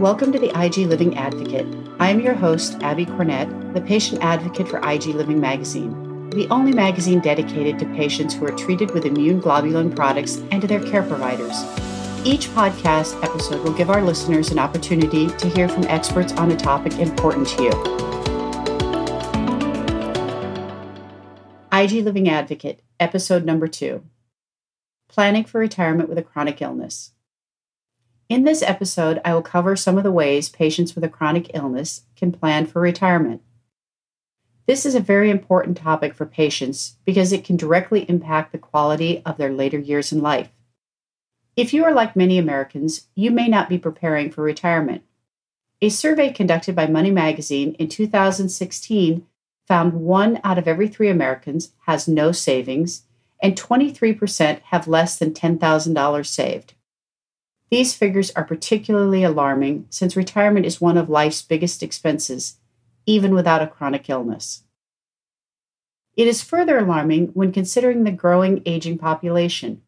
Welcome to the IG Living Advocate. I am your host, Abby Cornett, the patient advocate for IG Living Magazine, the only magazine dedicated to patients who are treated with immune globulin products and to their care providers. Each podcast episode will give our listeners an opportunity to hear from experts on a topic important to you. IG Living Advocate, episode number two Planning for Retirement with a Chronic Illness. In this episode, I will cover some of the ways patients with a chronic illness can plan for retirement. This is a very important topic for patients because it can directly impact the quality of their later years in life. If you are like many Americans, you may not be preparing for retirement. A survey conducted by Money Magazine in 2016 found one out of every three Americans has no savings, and 23% have less than $10,000 saved. These figures are particularly alarming since retirement is one of life's biggest expenses, even without a chronic illness. It is further alarming when considering the growing aging population.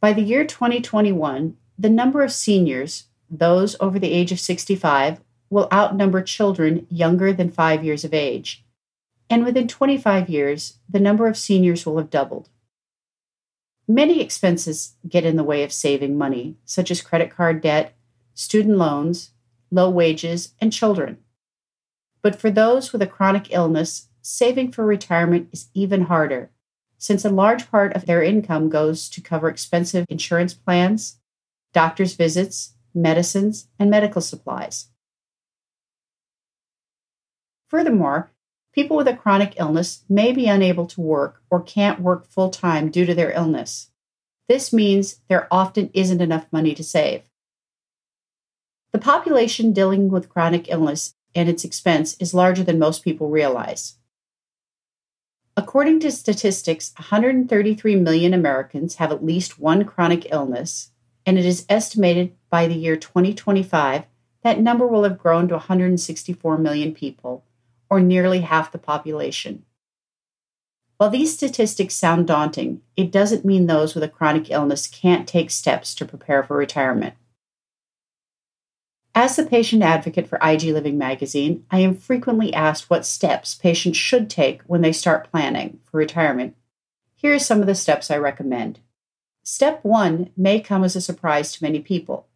By the year 2021, the number of seniors, those over the age of 65, will outnumber children younger than five years of age. And within 25 years, the number of seniors will have doubled. Many expenses get in the way of saving money, such as credit card debt, student loans, low wages, and children. But for those with a chronic illness, saving for retirement is even harder, since a large part of their income goes to cover expensive insurance plans, doctor's visits, medicines, and medical supplies. Furthermore, People with a chronic illness may be unable to work or can't work full time due to their illness. This means there often isn't enough money to save. The population dealing with chronic illness and its expense is larger than most people realize. According to statistics, 133 million Americans have at least one chronic illness, and it is estimated by the year 2025 that number will have grown to 164 million people, or nearly half the population. While these statistics sound daunting, it doesn't mean those with a chronic illness can't take steps to prepare for retirement. As the patient advocate for IG Living magazine, I am frequently asked what steps patients should take when they start planning for retirement. Here are some of the steps I recommend. Step one may come as a surprise to many people.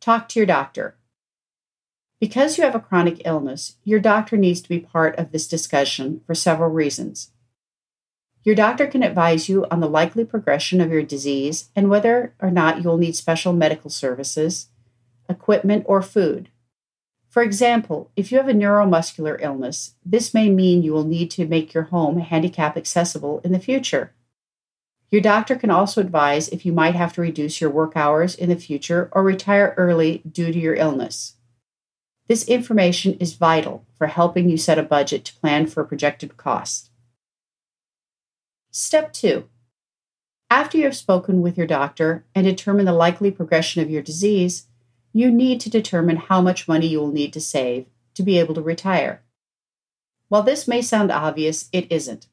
Talk to your doctor. Because you have a chronic illness, your doctor needs to be part of this discussion for several reasons. Your doctor can advise you on the likely progression of your disease and whether or not you will need special medical services, equipment, or food. For example, if you have a neuromuscular illness, this may mean you will need to make your home handicap accessible in the future. Your doctor can also advise if you might have to reduce your work hours in the future or retire early due to your illness. This information is vital for helping you set a budget to plan for projected costs. Step 2. After you have spoken with your doctor and determined the likely progression of your disease, you need to determine how much money you will need to save to be able to retire. While this may sound obvious, it isn't.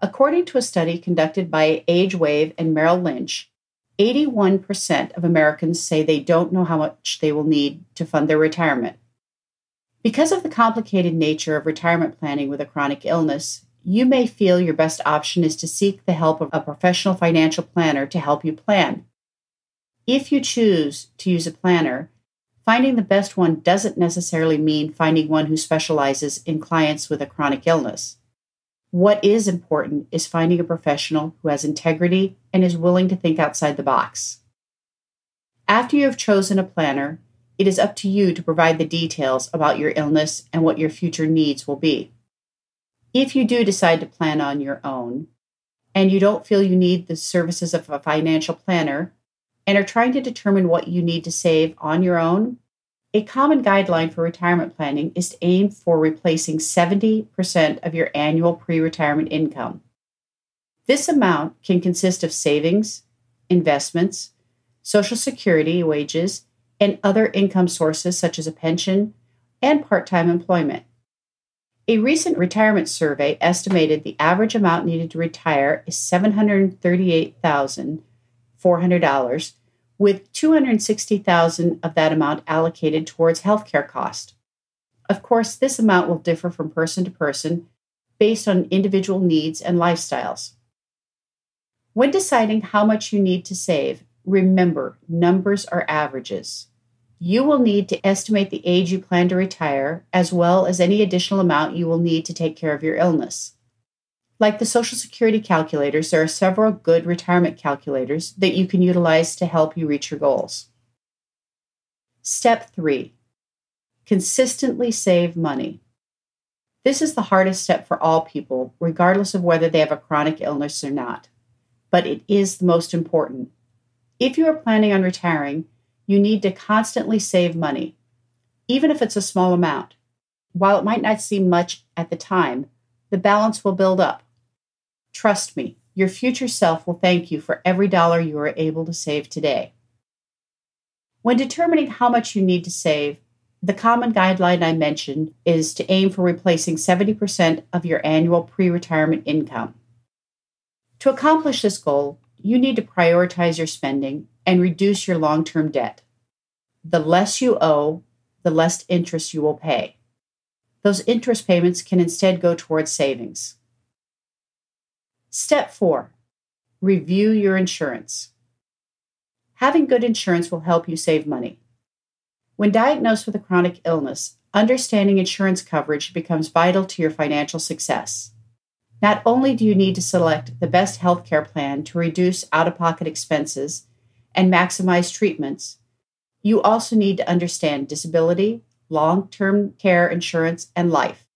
According to a study conducted by AgeWave and Merrill Lynch, 81% of Americans say they don't know how much they will need to fund their retirement. Because of the complicated nature of retirement planning with a chronic illness, you may feel your best option is to seek the help of a professional financial planner to help you plan. If you choose to use a planner, finding the best one doesn't necessarily mean finding one who specializes in clients with a chronic illness. What is important is finding a professional who has integrity and is willing to think outside the box. After you have chosen a planner, it is up to you to provide the details about your illness and what your future needs will be. If you do decide to plan on your own, and you don't feel you need the services of a financial planner, and are trying to determine what you need to save on your own, a common guideline for retirement planning is to aim for replacing 70% of your annual pre retirement income. This amount can consist of savings, investments, Social Security wages, and other income sources such as a pension and part time employment. A recent retirement survey estimated the average amount needed to retire is $738,400, with 260,000 of that amount allocated towards healthcare costs. Of course, this amount will differ from person to person based on individual needs and lifestyles. When deciding how much you need to save, remember numbers are averages. You will need to estimate the age you plan to retire, as well as any additional amount you will need to take care of your illness. Like the Social Security calculators, there are several good retirement calculators that you can utilize to help you reach your goals. Step 3 Consistently save money. This is the hardest step for all people, regardless of whether they have a chronic illness or not. But it is the most important. If you are planning on retiring, you need to constantly save money, even if it's a small amount. While it might not seem much at the time, the balance will build up. Trust me, your future self will thank you for every dollar you are able to save today. When determining how much you need to save, the common guideline I mentioned is to aim for replacing 70% of your annual pre retirement income. To accomplish this goal, you need to prioritize your spending and reduce your long term debt. The less you owe, the less interest you will pay. Those interest payments can instead go towards savings. Step 4 Review your insurance. Having good insurance will help you save money. When diagnosed with a chronic illness, understanding insurance coverage becomes vital to your financial success. Not only do you need to select the best healthcare plan to reduce out of pocket expenses and maximize treatments, you also need to understand disability, long term care insurance, and life.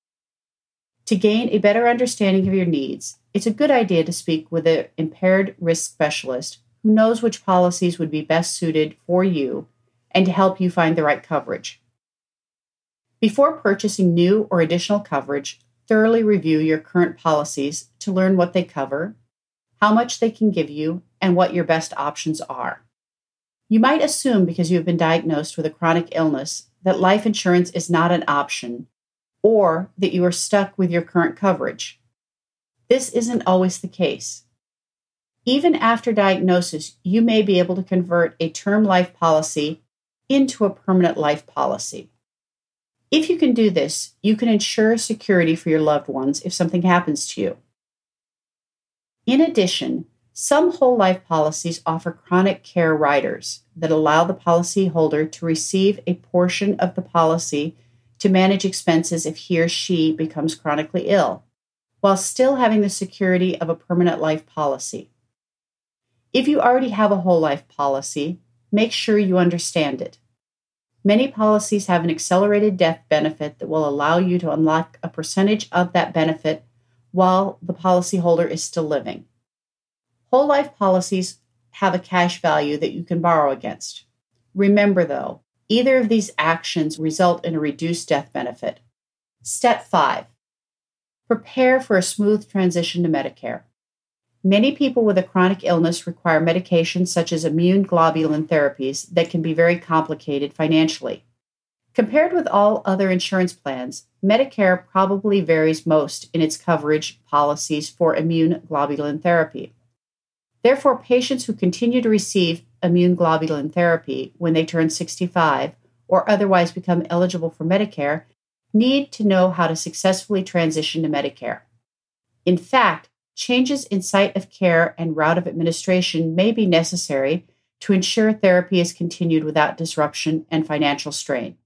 To gain a better understanding of your needs, it's a good idea to speak with an impaired risk specialist who knows which policies would be best suited for you and to help you find the right coverage. Before purchasing new or additional coverage, thoroughly review your current policies to learn what they cover, how much they can give you, and what your best options are. You might assume because you have been diagnosed with a chronic illness that life insurance is not an option or that you are stuck with your current coverage. This isn't always the case. Even after diagnosis, you may be able to convert a term life policy into a permanent life policy. If you can do this, you can ensure security for your loved ones if something happens to you. In addition, some whole life policies offer chronic care riders that allow the policyholder to receive a portion of the policy to manage expenses if he or she becomes chronically ill while still having the security of a permanent life policy. If you already have a whole life policy, make sure you understand it. Many policies have an accelerated death benefit that will allow you to unlock a percentage of that benefit while the policyholder is still living. Whole life policies have a cash value that you can borrow against. Remember, though, either of these actions result in a reduced death benefit. Step 5 Prepare for a smooth transition to Medicare. Many people with a chronic illness require medications such as immune globulin therapies that can be very complicated financially. Compared with all other insurance plans, Medicare probably varies most in its coverage policies for immune globulin therapy. Therefore, patients who continue to receive immune globulin therapy when they turn 65 or otherwise become eligible for Medicare need to know how to successfully transition to Medicare. In fact, changes in site of care and route of administration may be necessary to ensure therapy is continued without disruption and financial strain.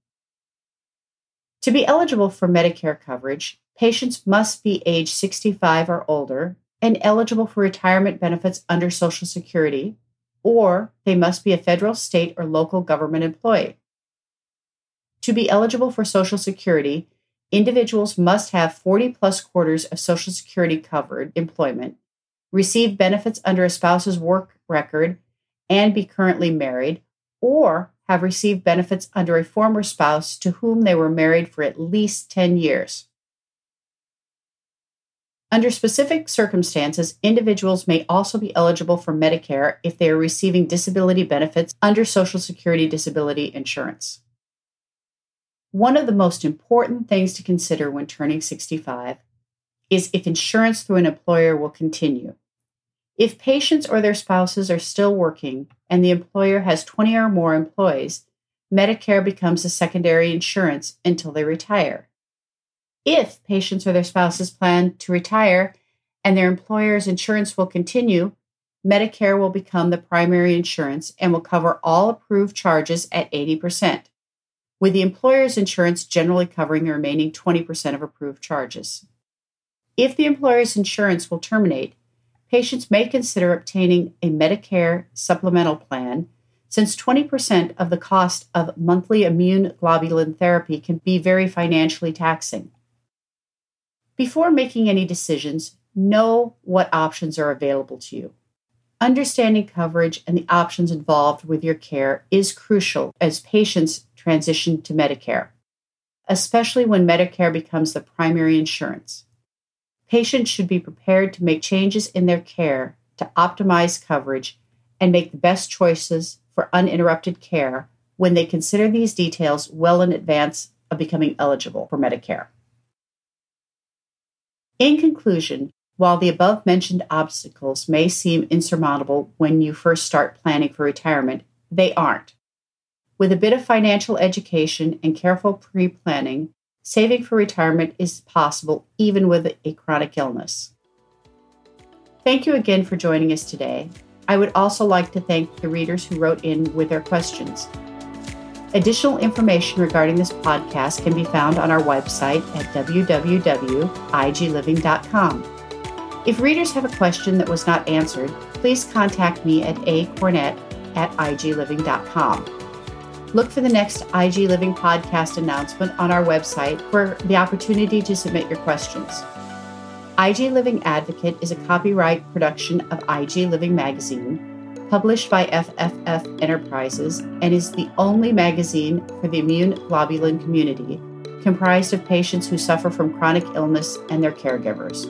To be eligible for Medicare coverage, patients must be age 65 or older and eligible for retirement benefits under Social Security, or they must be a federal, state, or local government employee. To be eligible for Social Security, individuals must have 40 plus quarters of Social Security covered employment, receive benefits under a spouse's work record, and be currently married, or have received benefits under a former spouse to whom they were married for at least 10 years. Under specific circumstances, individuals may also be eligible for Medicare if they are receiving disability benefits under Social Security disability insurance. One of the most important things to consider when turning 65 is if insurance through an employer will continue. If patients or their spouses are still working and the employer has 20 or more employees, Medicare becomes a secondary insurance until they retire. If patients or their spouses plan to retire and their employer's insurance will continue, Medicare will become the primary insurance and will cover all approved charges at 80%, with the employer's insurance generally covering the remaining 20% of approved charges. If the employer's insurance will terminate, patients may consider obtaining a Medicare supplemental plan since 20% of the cost of monthly immune globulin therapy can be very financially taxing. Before making any decisions, know what options are available to you. Understanding coverage and the options involved with your care is crucial as patients transition to Medicare, especially when Medicare becomes the primary insurance. Patients should be prepared to make changes in their care to optimize coverage and make the best choices for uninterrupted care when they consider these details well in advance of becoming eligible for Medicare. In conclusion, while the above mentioned obstacles may seem insurmountable when you first start planning for retirement, they aren't. With a bit of financial education and careful pre planning, saving for retirement is possible even with a chronic illness. Thank you again for joining us today. I would also like to thank the readers who wrote in with their questions. Additional information regarding this podcast can be found on our website at www.igliving.com. If readers have a question that was not answered, please contact me at acornett at igliving.com. Look for the next IG Living podcast announcement on our website for the opportunity to submit your questions. IG Living Advocate is a copyright production of IG Living Magazine, published by FFF Enterprises, and is the only magazine for the immune globulin community, comprised of patients who suffer from chronic illness and their caregivers.